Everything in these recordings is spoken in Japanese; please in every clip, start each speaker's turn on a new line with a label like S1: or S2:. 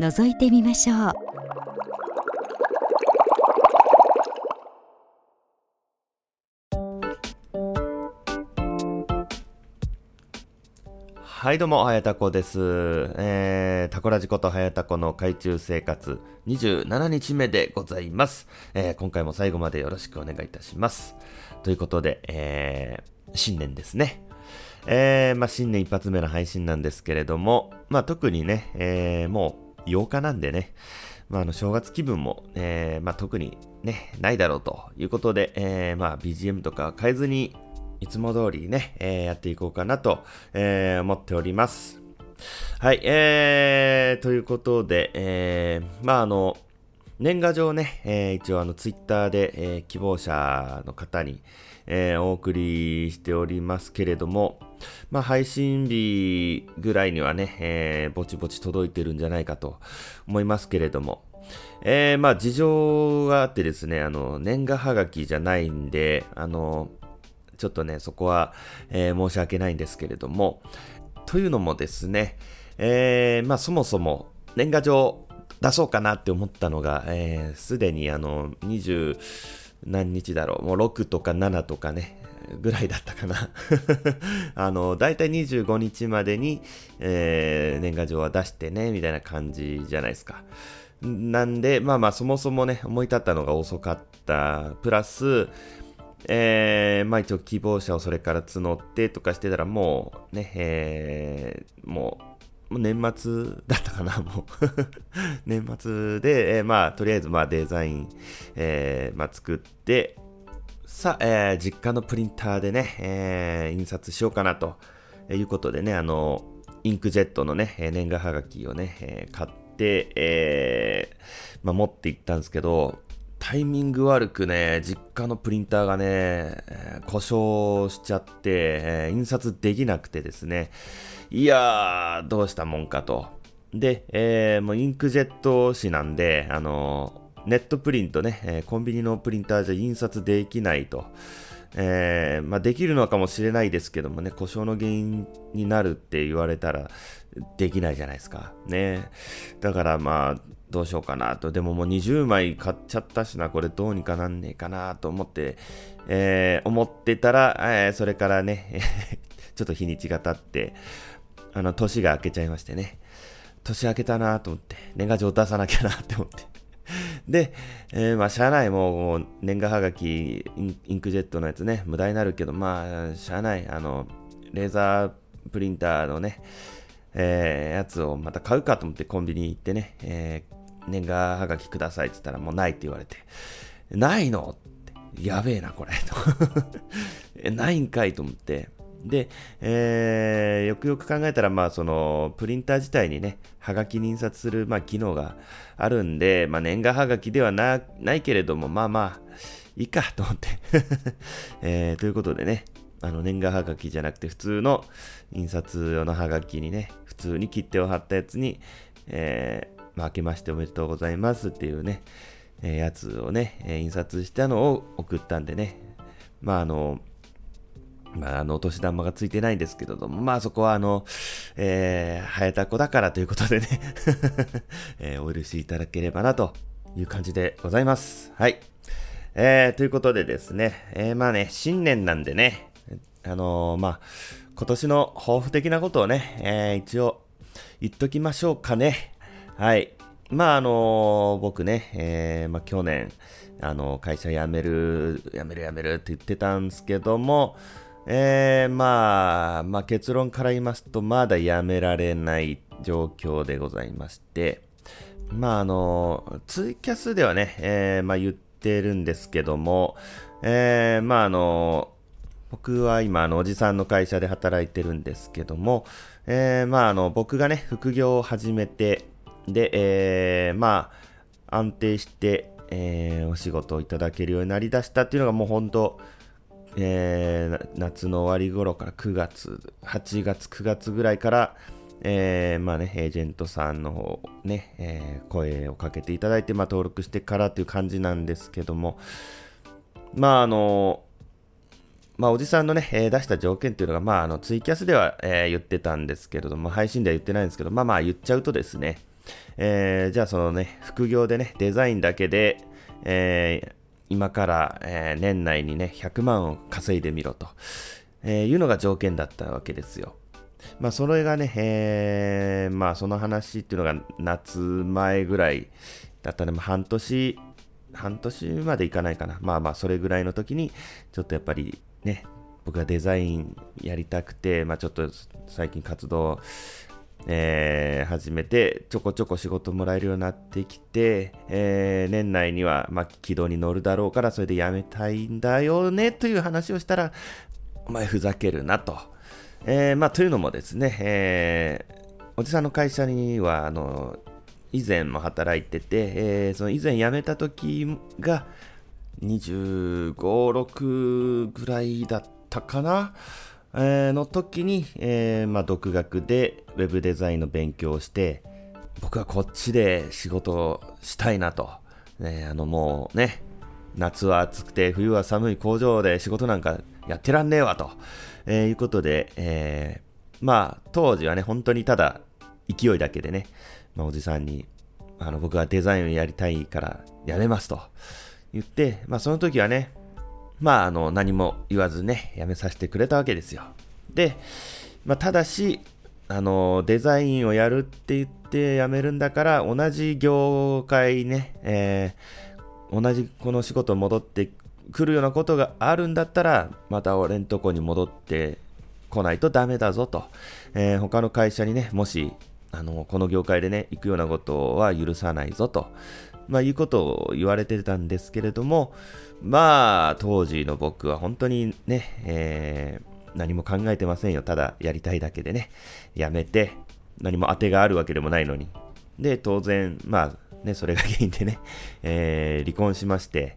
S1: 覗いてみましょう
S2: はいどうも、はやたこです。えー、タコラジことはやたこの海中生活27日目でございます。えー、今回も最後までよろしくお願いいたします。ということで、えー、新年ですね。えー、まあ、新年一発目の配信なんですけれども、まあ、特にね、えー、もう8日なんでね、まあ、あの、正月気分も、えー、まあ、特にね、ないだろうということで、えー、まあ、BGM とか変えずに、いつも通りね、えー、やっていこうかなと、えー、思っております。はい、えー、ということで、えー、まああの、年賀状ね、えー、一応あの、ツイッターで、えー、希望者の方に、えー、お送りしておりますけれども、まあ、配信日ぐらいにはね、えー、ぼちぼち届いてるんじゃないかと思いますけれども、えー、まあ、事情があってですね、あの、年賀はがきじゃないんで、あの、ちょっとね、そこは、えー、申し訳ないんですけれども、というのもですね、えー、まあそもそも年賀状出そうかなって思ったのが、えー、すでにあの、20何日だろう、もう6とか7とかね、ぐらいだったかな あの、だいたい25日までに、えー、年賀状は出してね、みたいな感じじゃないですか。なんで、まあまあ、そもそもね、思い立ったのが遅かった。プラス、えー、まあ一応希望者をそれから募ってとかしてたらもうね、えー、もう、もう年末だったかな、もう。年末で、えー、まあとりあえずまあデザイン、えー、まあ作って、さあ、えー、実家のプリンターでね、えー、印刷しようかなということでね、あの、インクジェットのね、年賀はがきをね、えー、買って、えー、まあ、持って行ったんですけど、タイミング悪くね、実家のプリンターがね、故障しちゃって、えー、印刷できなくてですね、いやー、どうしたもんかと。で、えー、もうインクジェット紙なんで、あのネットプリントね、えコンビニのプリンターじゃ印刷できないと。えー、まあ、できるのかもしれないですけどもね、故障の原因になるって言われたらできないじゃないですか。ね。だからまあ、どうしようかなと。でももう20枚買っちゃったしな、これどうにかなんねえかなと思って、えー、思ってたら、えー、それからね、ちょっと日にちが経って、あの、年が明けちゃいましてね。年明けたなと思って、年賀状出さなきゃなって思って。で、えー、まあ、しゃあない、も、年賀はがきインクジェットのやつね、無駄になるけど、まあ、しゃあない、あの、レーザープリンターのね、えー、やつをまた買うかと思ってコンビニ行ってね、えー、年賀はがきくださいって言ったらもうないって言われて、ないのって、やべえな、これ。え、ないんかいと思って。で、えー、よくよく考えたら、まあ、その、プリンター自体にね、はがきに印刷する、まあ、機能があるんで、まあ、年賀はがきではな、ないけれども、まあまあ、いいか、と思って。えー、ということでね、あの、年賀はがきじゃなくて、普通の印刷用のはがきにね、普通に切手を貼ったやつに、えー、まあ、明けましておめでとうございますっていうね、えー、やつをね、え、印刷したのを送ったんでね、まああの、まあ、あの、お年玉がついてないんですけれども、まあそこはあの、えー、早田子だからということでね えー、お許しいただければなという感じでございます。はい。えー、ということでですね、えー、まあね、新年なんでね、あのー、まあ、今年の抱負的なことをね、えー、一応言っときましょうかね。はい。まあ、あの僕ね、えー、まあ、去年、あの会社辞める、辞める辞めるって言ってたんですけども、えー、まあ、まあ、結論から言いますと、まだ辞められない状況でございまして、まあ、あのツイキャスではね、えー、まあ、言ってるんですけども、えー、まあ、あの僕は今、あの、おじさんの会社で働いてるんですけども、えー、まあ、あの、僕がね、副業を始めて、で、えー、まあ、安定して、えー、お仕事をいただけるようになりだしたっていうのがもう本当、えー、夏の終わり頃から9月、8月、9月ぐらいから、えー、まあね、エージェントさんの方ね、えー、声をかけていただいて、まあ、登録してからという感じなんですけども、まああの、まあ、おじさんのね、えー、出した条件っていうのが、まあ、あの、ツイキャスでは、えー、言ってたんですけれども、配信では言ってないんですけど、まあまあ言っちゃうとですね、えー、じゃあそのね、副業でね、デザインだけで、え、今から、えー、年内にね、100万を稼いでみろと、えいうのが条件だったわけですよ。まあ、それがね、えー、まあ、その話っていうのが夏前ぐらいだったね、まあ、半年、半年までいかないかな。まあまあ、それぐらいの時に、ちょっとやっぱりね、僕がデザインやりたくて、まあちょっと最近活動、えー、始めて、ちょこちょこ仕事もらえるようになってきて、えー、年内には、まあ、軌道に乗るだろうから、それで辞めたいんだよね、という話をしたら、お前ふざけるなと。えー、まあ、というのもですね、えー、おじさんの会社には、あの、以前も働いてて、えー、その以前辞めた時が、25、6ぐらいだったかな、えー、の時に、えー、まあ、独学でウェブデザインの勉強をして、僕はこっちで仕事をしたいなと。ね、あのもうね、夏は暑くて冬は寒い工場で仕事なんかやってらんねえわと、えー、いうことで、えー、まあ当時はね、本当にただ勢いだけでね、まあ、おじさんに、あの僕はデザインをやりたいからやめますと言って、まあその時はね、まあ、あの、何も言わずね、やめさせてくれたわけですよ。で、まあ、ただし、あの、デザインをやるって言って辞めるんだから、同じ業界ね、えー、同じこの仕事戻ってくるようなことがあるんだったら、また俺んとこに戻ってこないとダメだぞと。えー、他の会社にね、もし、あの、この業界でね、行くようなことは許さないぞと。まあ、いうことを言われてたんですけれども、まあ、当時の僕は本当にね、えー、何も考えてませんよ。ただやりたいだけでね、やめて、何も当てがあるわけでもないのに。で、当然、まあ、ね、それが原因でね、えー、離婚しまして、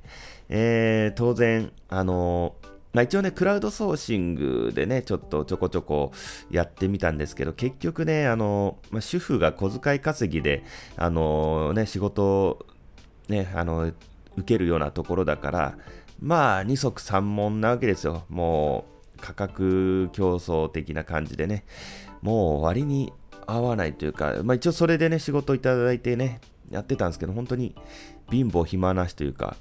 S2: えー、当然、あのまあ、一応ね、クラウドソーシングでね、ちょっとちょこちょこやってみたんですけど、結局ね、あの、まあ、主婦が小遣い稼ぎで、あのね、仕事ね、あの、受けるようなところだから、まあ、二足三門なわけですよ。もう、価格競争的な感じでね、もう割に合わないというか、まあ一応それでね、仕事いただいてね、やってたんですけど、本当に貧乏暇なしというか、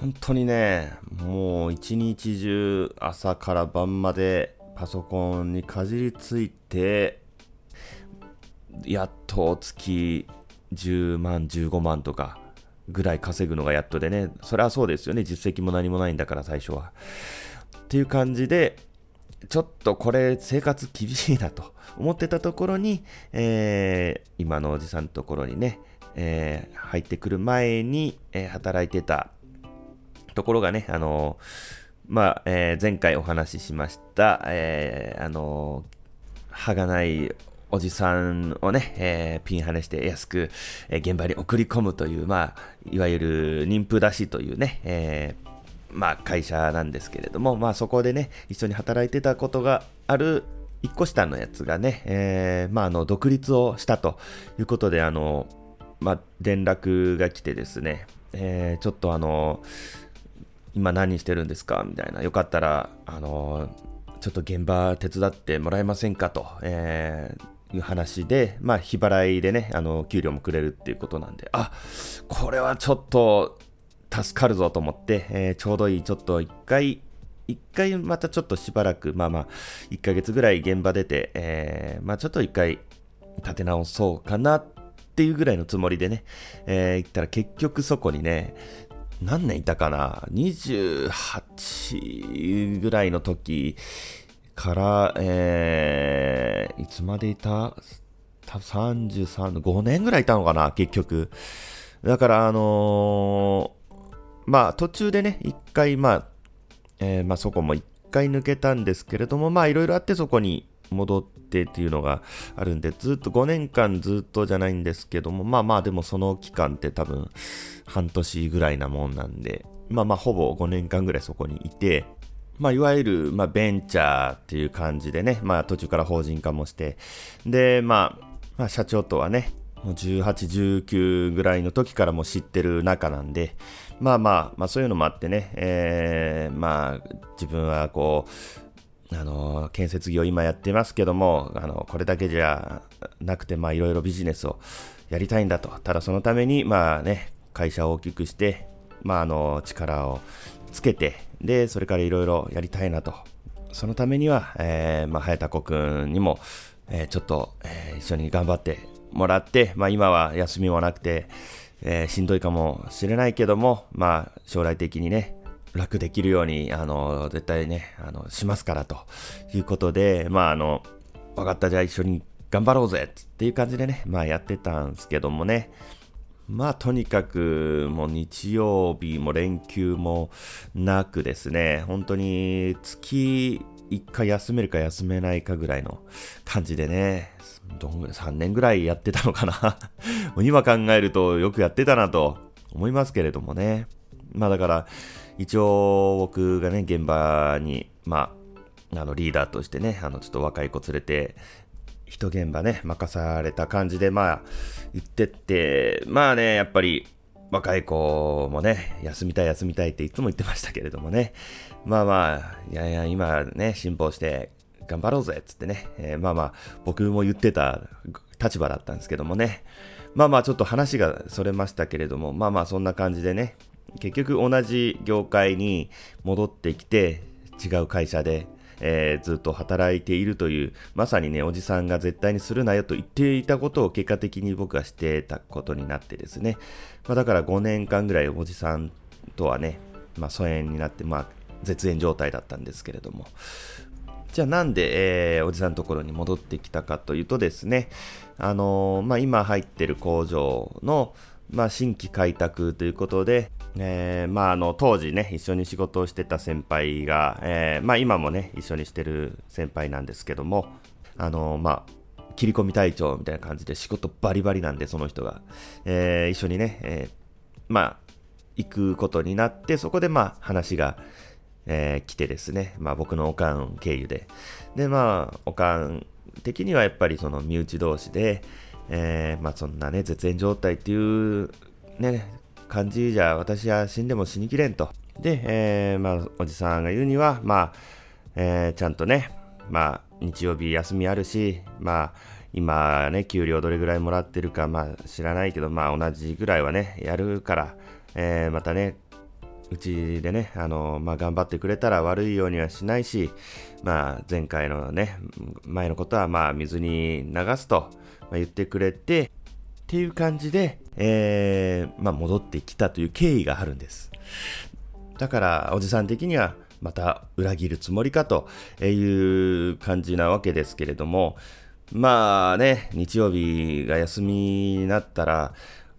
S2: 本当にね、もう一日中朝から晩までパソコンにかじりついて、やっと月10万、15万とか、ぐらい稼ぐのがやっとでね、それはそうですよね、実績も何もないんだから最初は。っていう感じで、ちょっとこれ生活厳しいなと思ってたところに、えー、今のおじさんのところにね、えー、入ってくる前に、えー、働いてたところがね、あのまあ、え前回お話ししました、えあの歯がないおじさんをね、えー、ピンハネして安く、えー、現場に送り込むという、まあ、いわゆる妊婦出しというね、えー、まあ、会社なんですけれども、まあ、そこでね、一緒に働いてたことがある一個下のやつがね、えー、まあ、あの、独立をしたということで、あの、まあ、連絡が来てですね、えー、ちょっとあの、今何してるんですか？みたいな。よかったら、あの、ちょっと現場手伝ってもらえませんか？と、えー、いう話で、まあ、日払いでね、あの、給料もくれるっていうことなんで、あ、これはちょっと助かるぞと思って、えー、ちょうどいい、ちょっと一回、一回またちょっとしばらく、まあまあ、一ヶ月ぐらい現場出て、えー、まあちょっと一回立て直そうかなっていうぐらいのつもりでね、えー、行ったら結局そこにね、何年いたかな ?28 ぐらいの時から、えー、いつまでいた？多分33、5年ぐらいいたのかな結局。だから、あのー、まあ、途中でね、一回、まあ、えー、まあ、そこも一回抜けたんですけれども、まあ、いろいろあってそこに戻ってっていうのがあるんで、ずっと5年間ずっとじゃないんですけども、まあまあでもその期間って多分半年ぐらいなもんなんで、まあまあほぼ5年間ぐらいそこにいて、まあいわゆる、まあベンチャーっていう感じでね、まあ途中から法人化もして、で、まあ、まあ社長とはね、もう18、19ぐらいの時からも知ってる仲なんで、まあまあ、まあそういうのもあってね、えー、まあ自分はこう、あの、建設業今やってますけども、あの、これだけじゃなくて、まあいろいろビジネスをやりたいんだと。ただそのために、まあね、会社を大きくして、まああの、力をつけて、で、それからいろいろやりたいなと。そのためには、えー、まあ、早田子くんにも、えー、ちょっと、えー、一緒に頑張ってもらって、まあ今は休みもなくて、えー、しんどいかもしれないけども、まあ将来的にね、楽できるように、あの、絶対ね、あの、しますからということで、まああの、分かった、じゃあ一緒に頑張ろうぜっていう感じでね、まあやってたんですけどもね、まあとにかくもう日曜日も連休もなくですね、本当に月1回休めるか休めないかぐらいの感じでね、どんぐらい、3年ぐらいやってたのかな。今考えるとよくやってたなと思いますけれどもね。まあだから、一応僕がね、現場に、まあ、あのリーダーとしてね、あのちょっと若い子連れて、一現場ね、任された感じで、まあ、行ってって、まあね、やっぱり、若い子もね、休みたい休みたいっていつも言ってましたけれどもね。まあまあ、いやいや、今ね、辛抱して頑張ろうぜつってね、えー、まあまあ、僕も言ってた立場だったんですけどもね、まあまあちょっと話がそれましたけれども、まあまあそんな感じでね、結局同じ業界に戻ってきて、違う会社で、えー、ずっと働いているという、まさにね、おじさんが絶対にするなよと言っていたことを結果的に僕はしてたことになってですね、まあ、だから5年間ぐらいおじさんとはね、まあ、疎遠になって、まあ、絶縁状態だったんですけれども、じゃあなんで、えー、おじさんのところに戻ってきたかというとですね、あのー、まあ、今入ってる工場の、まあ、新規開拓ということで、えー、まあ、あの、当時ね、一緒に仕事をしてた先輩が、えー、まあ、今もね、一緒にしてる先輩なんですけども、あの、まあ、切り込み隊長みたいな感じで仕事バリバリなんで、その人が、えー、一緒にね、えー、まあ、行くことになって、そこでまあ、話が、えー、来てですね、まあ僕のおかん経由で。で、まあ、おかん的にはやっぱりその身内同士で、えー、まあそんなね、絶縁状態っていうね、感じじゃ私は死んでも死にきれんと。で、えー、まあおじさんが言うには、まあ、えー、ちゃんとね、まあ日曜日休みあるし、まあ今ね、給料どれぐらいもらってるか、まあ知らないけど、まあ同じぐらいはね、やるから、えー、またね、うちでね、あの、まあ、頑張ってくれたら悪いようにはしないし、まあ、前回のね、前のことは、まあ、水に流すと、言ってくれて、っていう感じで、えー、まあ、戻ってきたという経緯があるんです。だから、おじさん的には、また裏切るつもりかという感じなわけですけれども、まあね、日曜日が休みになったら、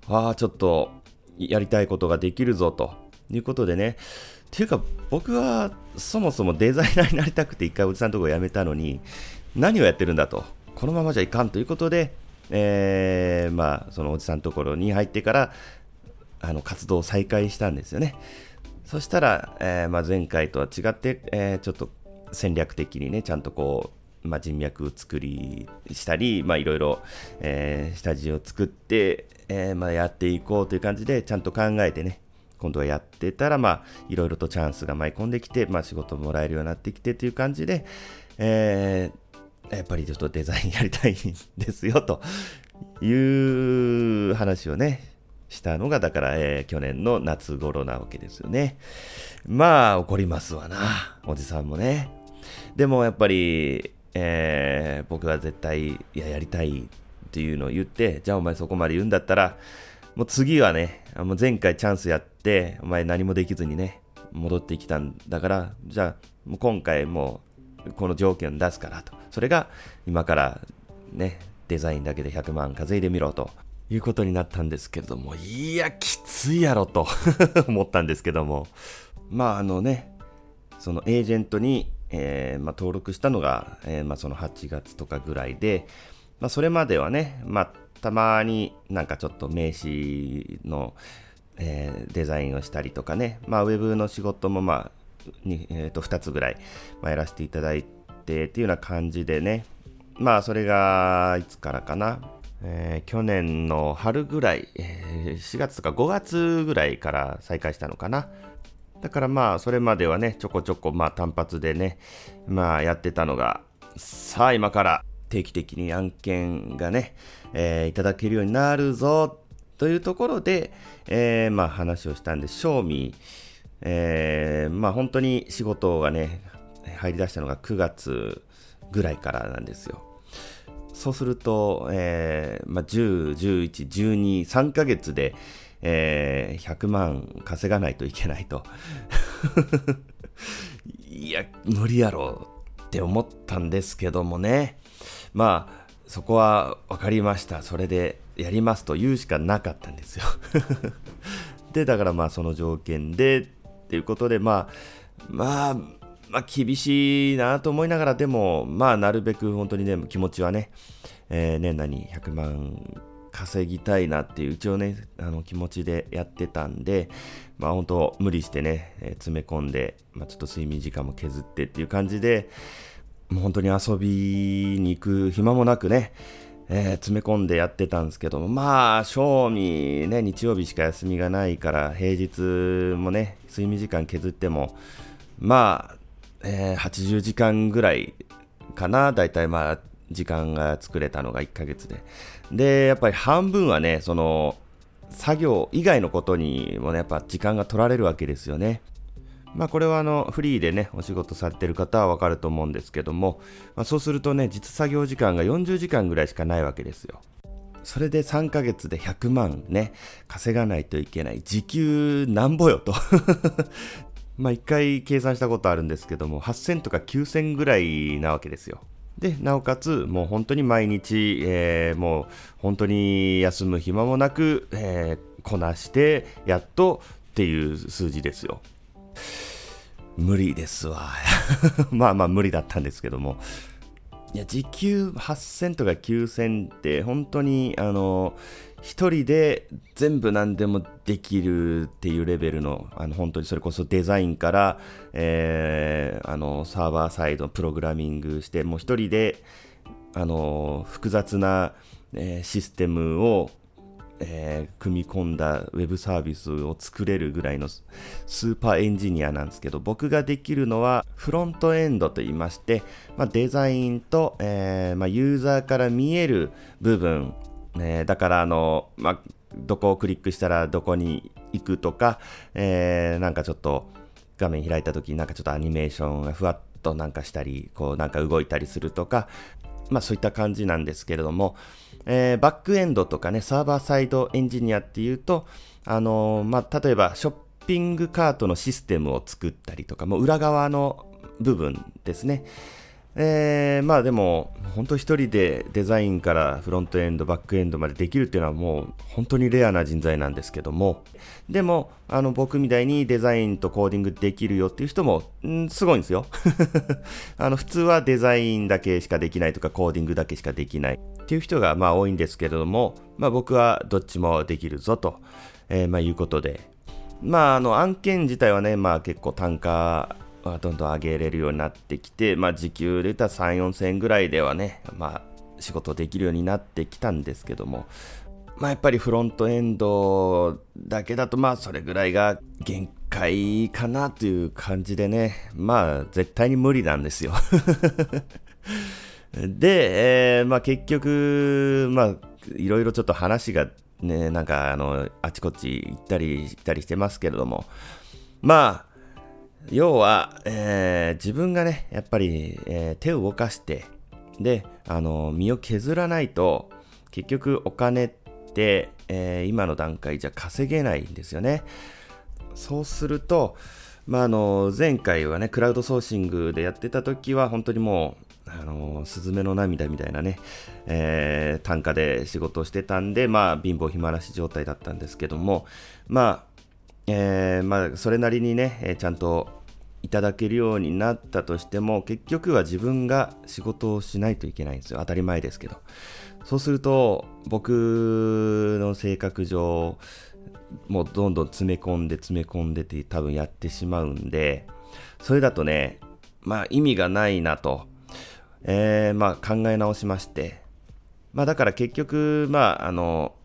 S2: ああ、ちょっとやりたいことができるぞということでね、っていうか僕はそもそもデザイナーになりたくて一回おじさんのところ辞めたのに、何をやってるんだと、このままじゃいかんということで、えー、まあ、そのおじさんのところに入ってから、あの活動を再開したんですよね。そしたら、えー、まあ、前回とは違って、えー、ちょっと戦略的にね、ちゃんとこう、まあ、人脈作りしたり、まあ、いろいろ、えー、下地を作って、え、まあ、やっていこうという感じで、ちゃんと考えてね、今度はやってたら、まあ、いろいろとチャンスが舞い込んできて、まあ、仕事もらえるようになってきてという感じで、えー、やっぱりちょっとデザインやりたいんですよ、という話をね、したのが、だから、えー、去年の夏頃なわけですよね。まあ、怒りますわな、おじさんもね。でも、やっぱり、えー、僕は絶対、いや、やりたいっていうのを言って、じゃあお前そこまで言うんだったら、もう次はね、もう前回チャンスやって、お前何もできずにね、戻ってきたんだから、じゃあ、もう今回もうこの条件出すからと。それが今からね、デザインだけで100万稼いでみろと。いうことになったんですけれども、いや、きついやろと。思ったんですけども、まああのね、そのエージェントに、えー、まあ、登録したのが、えー、まあ、その8月とかぐらいで、まあ、それまではね、まあ、たまになんかちょっと名刺の、えー、デザインをしたりとかね、まあ、ウェブの仕事も、まあにえー、と2つぐらい、まあ、やらせていただいてっていうような感じでね、まあ、それがいつからかな、えー、去年の春ぐらい、えー、4月とか5月ぐらいから再開したのかな。だからまあ、それまではね、ちょこちょこまあ単発でね、まあやってたのが、さあ今から定期的に案件がね、えー、いただけるようになるぞというところで、えー、まあ話をしたんで、賞味、えー、まあ本当に仕事がね、入り出したのが9月ぐらいからなんですよ。そうすると、えーまあ、10、11、12、3ヶ月で、えー、100万稼がないといけないと。いや、無理やろって思ったんですけどもね。まあ、そこは分かりました。それでやりますと言うしかなかったんですよ。で、だからまあその条件でっていうことで、まあ、まあ、まあ厳しいなと思いながら、でも、まあなるべく本当にね、気持ちはね、えー、年内に100万稼ぎたいなっていう一応ね、あの気持ちでやってたんで、まあ本当無理してね、えー、詰め込んで、まあちょっと睡眠時間も削ってっていう感じで、もう本当に遊びに行く暇もなくね、えー、詰め込んでやってたんですけども、まあ、正味ね、日曜日しか休みがないから、平日もね、睡眠時間削っても、まあ、えー、80時間ぐらいかな、だいたいまあ、時間が作れたのが1ヶ月で。で、やっぱり半分はね、その、作業以外のことにもね、やっぱ時間が取られるわけですよね。まあこれはあのフリーでね、お仕事されてる方はわかると思うんですけども、まあ、そうするとね、実作業時間が40時間ぐらいしかないわけですよ。それで3ヶ月で100万ね、稼がないといけない。時給なんぼよと まあ一回計算したことあるんですけども、8000とか9000ぐらいなわけですよ。で、なおかつ、もう本当に毎日、えー、もう本当に休む暇もなく、えー、こなして、やっとっていう数字ですよ。無理ですわ。まあまあ無理だったんですけども。いや、時給8000とか9000って本当にあの、一人で全部何でもできるっていうレベルの、あの本当にそれこそデザインから、えー、あのサーバーサイドプログラミングして、もう一人であの複雑な、えー、システムをえー、組み込んだウェブサービスを作れるぐらいのスーパーエンジニアなんですけど、僕ができるのはフロントエンドと言いまして、まあ、デザインと、えー、まあ、ユーザーから見える部分、えー、だからあの、まあ、どこをクリックしたらどこに行くとか、えなんかちょっと画面開いた時になんかちょっとアニメーションがふわっとなんかしたり、こうなんか動いたりするとか、まあそういった感じなんですけれども、えー、バックエンドとかね、サーバーサイドエンジニアっていうと、あのー、まあ、例えばショッピングカートのシステムを作ったりとか、もう裏側の部分ですね。えー、まあでも、本当一人でデザインからフロントエンド、バックエンドまでできるっていうのはもう本当にレアな人材なんですけども、でも、あの僕みたいにデザインとコーディングできるよっていう人も、んすごいんですよ。あの普通はデザインだけしかできないとか、コーディングだけしかできないっていう人がまあ多いんですけれども、まあ僕はどっちもできるぞと、えー、まあいうことで、まああの案件自体はね、まあ結構単価はどんどん上げれるようになってきて、まあ、時給で言ったら3、4千円ぐらいではね、まあ、仕事できるようになってきたんですけども、まあ、やっぱりフロントエンドだけだと、まあ、それぐらいが限界かなという感じでね、まあ、絶対に無理なんですよ。で、えー、まあ、結局、まあ、いろいろちょっと話がね、なんか、あの、あちこち行ったり行ったりしてますけれども、まあ、要は、えー、自分がね、やっぱり、えー、手を動かして、で、あの、身を削らないと、結局お金って、えー、今の段階じゃ稼げないんですよね。そうすると、まあ、あの、前回はね、クラウドソーシングでやってた時は、本当にもう、あの、スズメの涙みたいなね、えー、単価で仕事をしてたんで、まあ、貧乏暇なし状態だったんですけども、まあ、えー、まあ、それなりにね、えー、ちゃんと、いただけるようになったとしても結局は自分が仕事をしないといけないんですよ。当たり前ですけど。そうすると僕の性格上もうどんどん詰め込んで詰め込んでって多分やってしまうんでそれだとねまあ意味がないなと、えー、まあ考え直しまして。まあだから結局まああの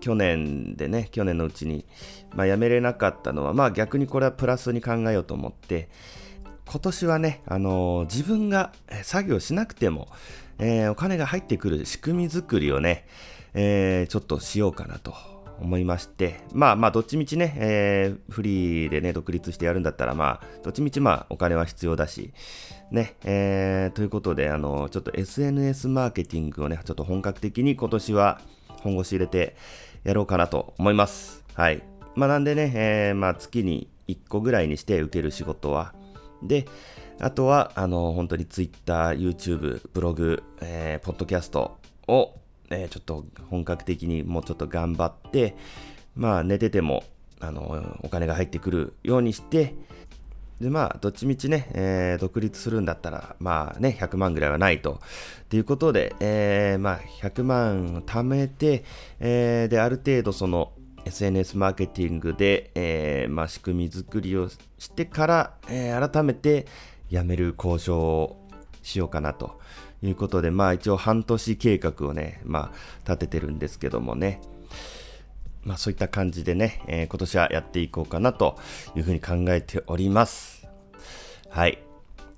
S2: 去年でね去年のうちにまあ、辞めれなかったのは、まあ逆にこれはプラスに考えようと思って、今年はね、あの、自分が作業しなくても、えー、お金が入ってくる仕組み作りをね、えー、ちょっとしようかなと思いまして、まあまあ、どっちみちね、えー、フリーでね、独立してやるんだったら、まあ、どっちみちまあ、お金は必要だし、ね、えー、ということで、あの、ちょっと SNS マーケティングをね、ちょっと本格的に今年は本腰入れてやろうかなと思います。はい。まあ、なんでね、えー、まあ、月に1個ぐらいにして受ける仕事は。で、あとは、あの、本当に Twitter、YouTube、ブログ、えー、ポッドキャストを、えー、ちょっと本格的にもうちょっと頑張って、まあ、寝てても、あの、お金が入ってくるようにして、で、まあ、どっちみちね、えー、独立するんだったら、まあね、100万ぐらいはないと。ということで、えー、まあ、100万貯めて、えー、で、ある程度その、SNS マーケティングで、えー、まあ、仕組み作りをしてから、えー、改めて辞める交渉をしようかなということで、まあ一応半年計画をね、まあ立ててるんですけどもね、まあそういった感じでね、えー、今年はやっていこうかなというふうに考えております。はい。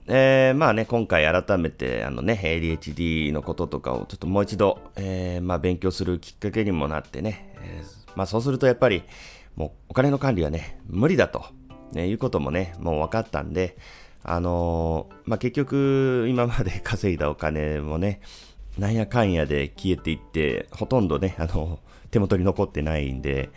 S2: えー、まあね、今回改めてあのね、ADHD のこととかをちょっともう一度、えー、まあ勉強するきっかけにもなってね、えーまあそうするとやっぱり、もうお金の管理はね、無理だと、ね、いうこともね、もう分かったんで、あのー、まあ結局、今まで 稼いだお金もね、なんやかんやで消えていって、ほとんどね、あの、手元に残ってないんで、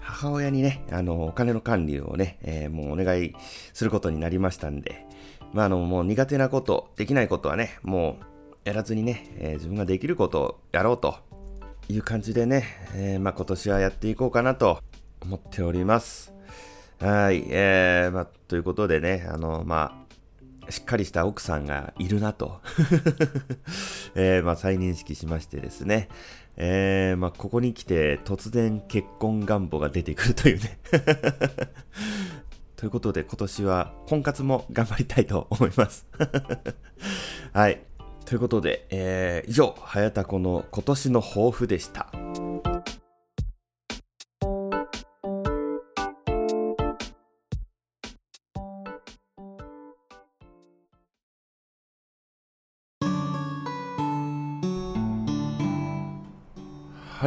S2: 母親にね、あの、お金の管理をね、えー、もうお願いすることになりましたんで、まあ、あの、もう苦手なこと、できないことはね、もうやらずにね、えー、自分ができることをやろうという感じでね、えー、まあ、今年はやっていこうかなと思っております。はい、えー、まあ、ということでね、あの、まあ、しっかりした奥さんがいるなと、えー、まあ、再認識しましてですね、えー、まあ、ここに来て突然結婚願望が出てくるというね ということで今年は婚活も頑張りたいと思います はい。ということで、えー、以上、早田子の今年の抱負でした。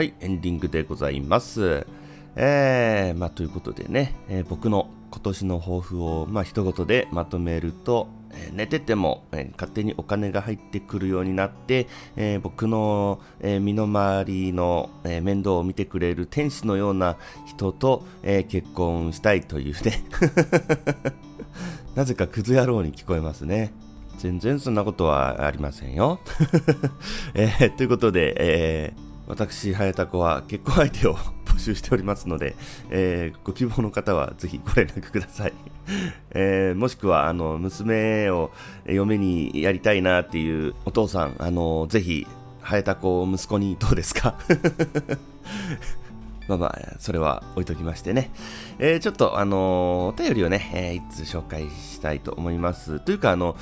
S2: はい、エンディングでございます。えー、まあ、ということでね、えー、僕の今年の抱負を、まあ、一言でまとめると、え寝てても、え勝手にお金が入ってくるようになって、え僕の、え身の回りの、え面倒を見てくれる天使のような人と、え結婚したいというね なぜかクズ野郎に聞こえますね。全然そんなことはありませんよ。えー、ということで、え、私、早田子は結婚相手を 募集しておりますので、えー、ご希望の方はぜひご連絡ください。えー、もしくは、あの、娘を嫁にやりたいなっていうお父さん、あの、ぜひ、早田子を息子にどうですか？まあまあ、それは置いときましてね。えー、ちょっと、あのー、お便りをね、えー、一通紹介したいと思います。というか、あの、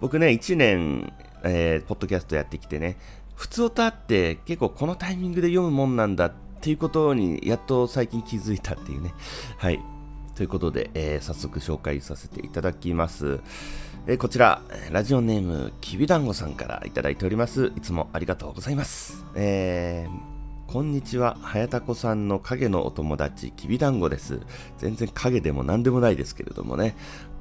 S2: 僕ね、1年、えー、ポッドキャストやってきてね、普通歌って結構このタイミングで読むもんなんだっていうことにやっと最近気づいたっていうね。はい。ということで、えー、早速紹介させていただきます。えー、こちら、ラジオネーム、きびだんごさんからいただいております。いつもありがとうございます。えー、こんにちは、はやたこさんの影のお友達、きびだんごです。全然影でも何でもないですけれどもね。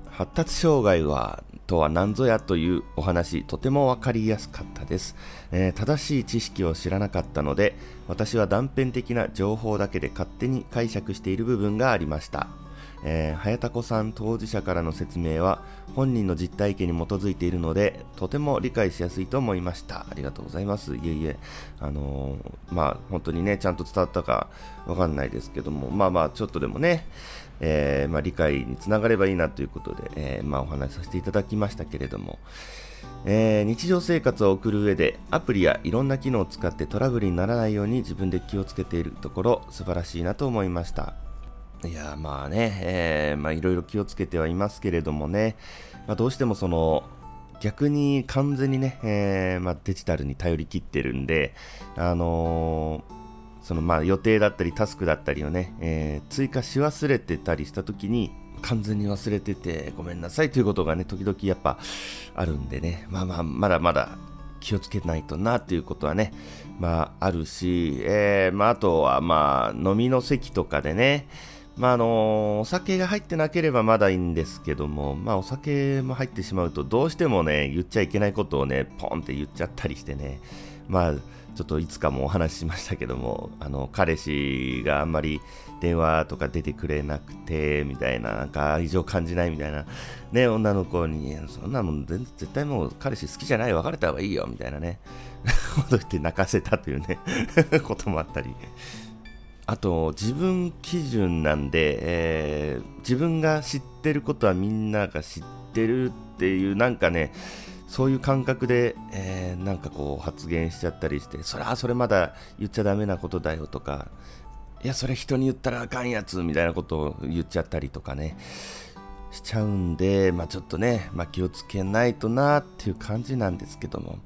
S2: 発達障害はとは何ぞやというお話、とてもわかりやすかったです、えー、正しい知識を知らなかったので、私は断片的な情報だけで勝手に解釈している部分がありました。えー、早田子さん当事者からの説明は本人の実体験に基づいているのでとても理解しやすいと思いました。ありがとうございます。いえいえ。あのー、まあ本当にねちゃんと伝わったかわかんないですけどもまあまあちょっとでもねえー、まあ、理解につながればいいなということで、えまあ、お話しさせていただきましたけれども、えー、日常生活を送る上でアプリやいろんな機能を使ってトラブルにならないように自分で気をつけているところ素晴らしいなと思いました。いやまあね、えー、まあいろいろ気をつけてはいますけれどもね、まあ、どうしてもその逆に完全にね、えー、まあ、デジタルに頼り切ってるんで、あのー、そのまあ予定だったりタスクだったりをね、えー、追加し忘れてたりした時に、完全に忘れててごめんなさいということがね、時々やっぱあるんでね、まあまあ、まだまだ気をつけないとなっていうことはね、まああるし、えー、まああとはまあ飲みの席とかでね、まああのお酒が入ってなければまだいいんですけども、まあお酒も入ってしまうとどうしてもね、言っちゃいけないことをね、ポンって言っちゃったりしてね、まあちょっといつかもお話ししましたけども、あの、彼氏があんまり電話とか出てくれなくて、みたいな、なんか愛情感じないみたいな、ね、女の子に、そんなもん絶対もう彼氏好きじゃない、別れた方がいいよ、みたいなね、こと言って泣かせたというね こともあったり。あと、自分基準なんで、えー、自分が知ってることはみんなが知ってるっていう、なんかね、そういう感覚で、えー、なんかこう発言しちゃったりして、それはそれまだ言っちゃダメなことだよとか、いや、それ人に言ったらあかんやつみたいなことを言っちゃったりとかね、しちゃうんで、まあ、ちょっとね、まあ、気をつけないとなっていう感じなんですけども、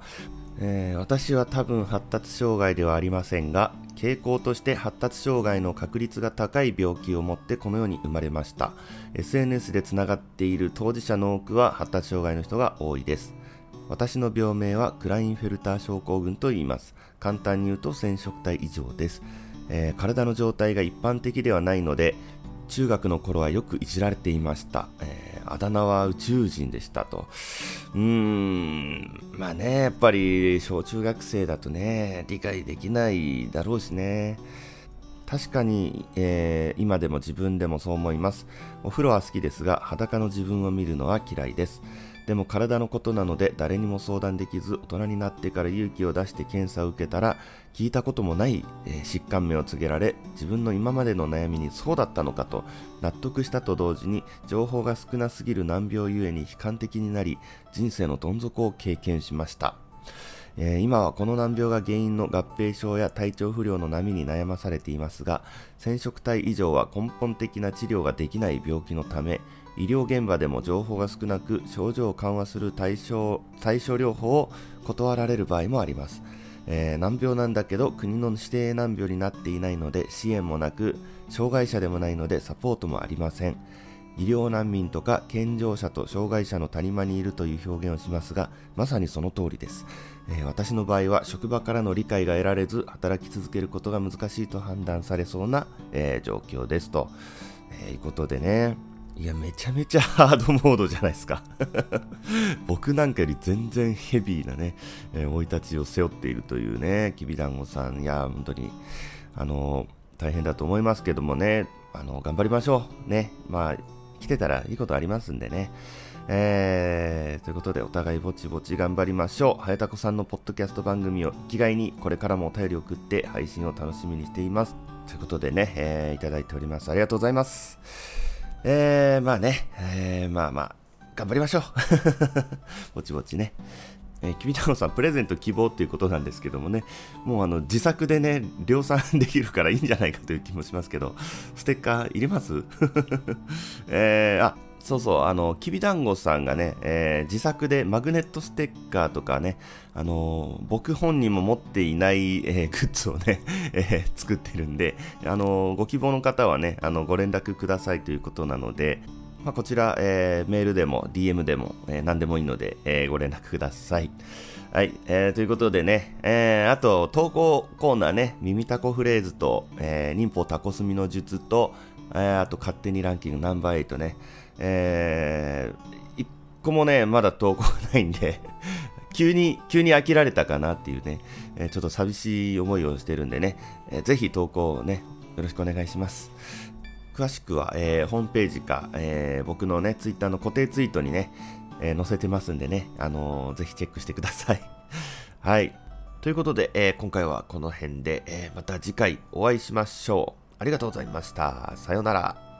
S2: えー、私は多分発達障害ではありませんが、傾向として発達障害の確率が高い病気を持ってこの世に生まれました。SNS でつながっている当事者の多くは発達障害の人が多いです。私の病名はクラインフェルター症候群と言います。簡単に言うと染色体異常です、えー、体の状態が一般的ではないので、中学の頃はよくいじられていました。えー、あだ名は宇宙人でしたと。うーん、まあね、やっぱり小中学生だとね、理解できないだろうしね。確かに、えー、今でも自分でもそう思います。お風呂は好きですが、裸の自分を見るのは嫌いです。でも体のことなので誰にも相談できず大人になってから勇気を出して検査を受けたら聞いたこともない、え、疾患名を告げられ自分の今までの悩みにそうだったのかと納得したと同時に情報が少なすぎる難病ゆえに悲観的になり人生のどん底を経験しました。えー、今はこの難病が原因の合併症や体調不良の波に悩まされていますが染色体異常は根本的な治療ができない病気のため医療現場でも情報が少なく症状を緩和する対象対処療法を断られる場合もあります、えー、難病なんだけど国の指定難病になっていないので支援もなく障害者でもないのでサポートもありません。医療難民とか健常者と障害者の谷間にいるという表現をしますがまさにその通りです、えー、私の場合は職場からの理解が得られず働き続けることが難しいと判断されそうな、えー、状況ですと、えー、いうことでね。いや、めちゃめちゃハードモードじゃないですか 僕なんかより全然ヘビーなね、え生、い立ちを背負っているというね、きびだんごさん。いや、本当に、あの大変だと思いますけどもね、あの頑張りましょう。ね。まあ、来てたらいいことありますんでね。えー、ということで、お互いぼちぼち頑張りましょう。はやたこさんのポッドキャスト番組を生きがいに、これからもお便りを送って配信を楽しみにしています。ということでね、えー、いただいております。ありがとうございます。えー、まあね、えー、まあまあ、頑張りましょう。ぼちぼちね。えー、きびたのさん、プレゼント希望っていうことなんですけどもね、もうあの自作でね、量産できるからいいんじゃないかという気もしますけど、ステッカーいります？えー、あ、そうそう、あの、きびだんごさんがね、えー、自作でマグネットステッカーとかね、あのー、僕本人も持っていない、えー、グッズをね、え作ってるんで、あのご希望の方はね、あの、ご連絡くださいということなので、まあ、こちら、えメールでも DM でも、え何でもいいので、えご連絡ください。はい、えー、ということでね、えー、あと、投稿コーナーね、耳タコフレーズと、えー、忍法タコスミの術と、えー、あと、勝手にランキングナンバー8ね、えー、一個もね、まだ投稿がないんで 急に、急に飽きられたかなっていうね、えー、ちょっと寂しい思いをしてるんでね、えー、ぜひ投稿をね、よろしくお願いします。詳しくは、えー、ホームページか、えー、僕のね、ツイッターの固定ツイートにね、え、載せてますんでね、あのー、ぜひチェックしてください。はい。ということで、えー、今回はこの辺で、え、また次回お会いしましょう。ありがとうございました。さようなら。